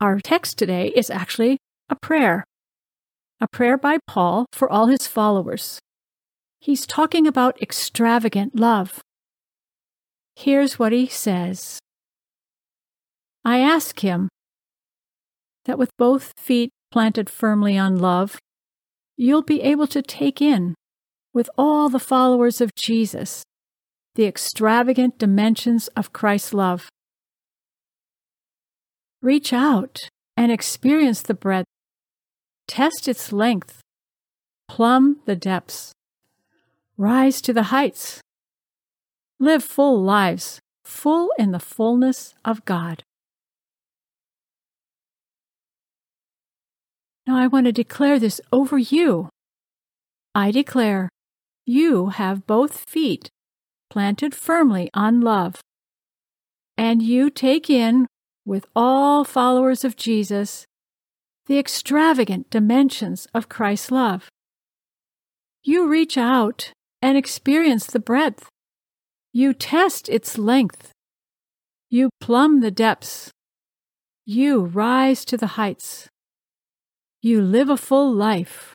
Our text today is actually a prayer, a prayer by Paul for all his followers. He's talking about extravagant love. Here's what he says I ask him that with both feet planted firmly on love, you'll be able to take in, with all the followers of Jesus, the extravagant dimensions of Christ's love. Reach out and experience the breadth, test its length, plumb the depths, rise to the heights, live full lives, full in the fullness of God. Now I want to declare this over you. I declare you have both feet planted firmly on love, and you take in, with all followers of Jesus, the extravagant dimensions of Christ's love. You reach out and experience the breadth. You test its length. You plumb the depths. You rise to the heights. You live a full life,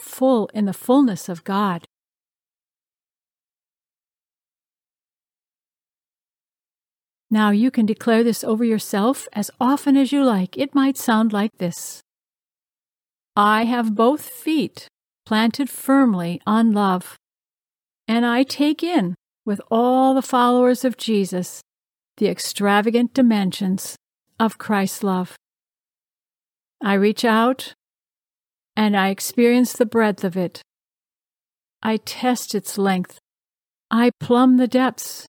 full in the fullness of God. Now you can declare this over yourself as often as you like. It might sound like this I have both feet planted firmly on love, and I take in, with all the followers of Jesus, the extravagant dimensions of Christ's love. I reach out and I experience the breadth of it. I test its length. I plumb the depths.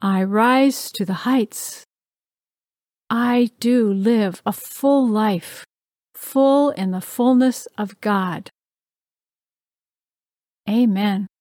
I rise to the heights. I do live a full life, full in the fullness of God. Amen.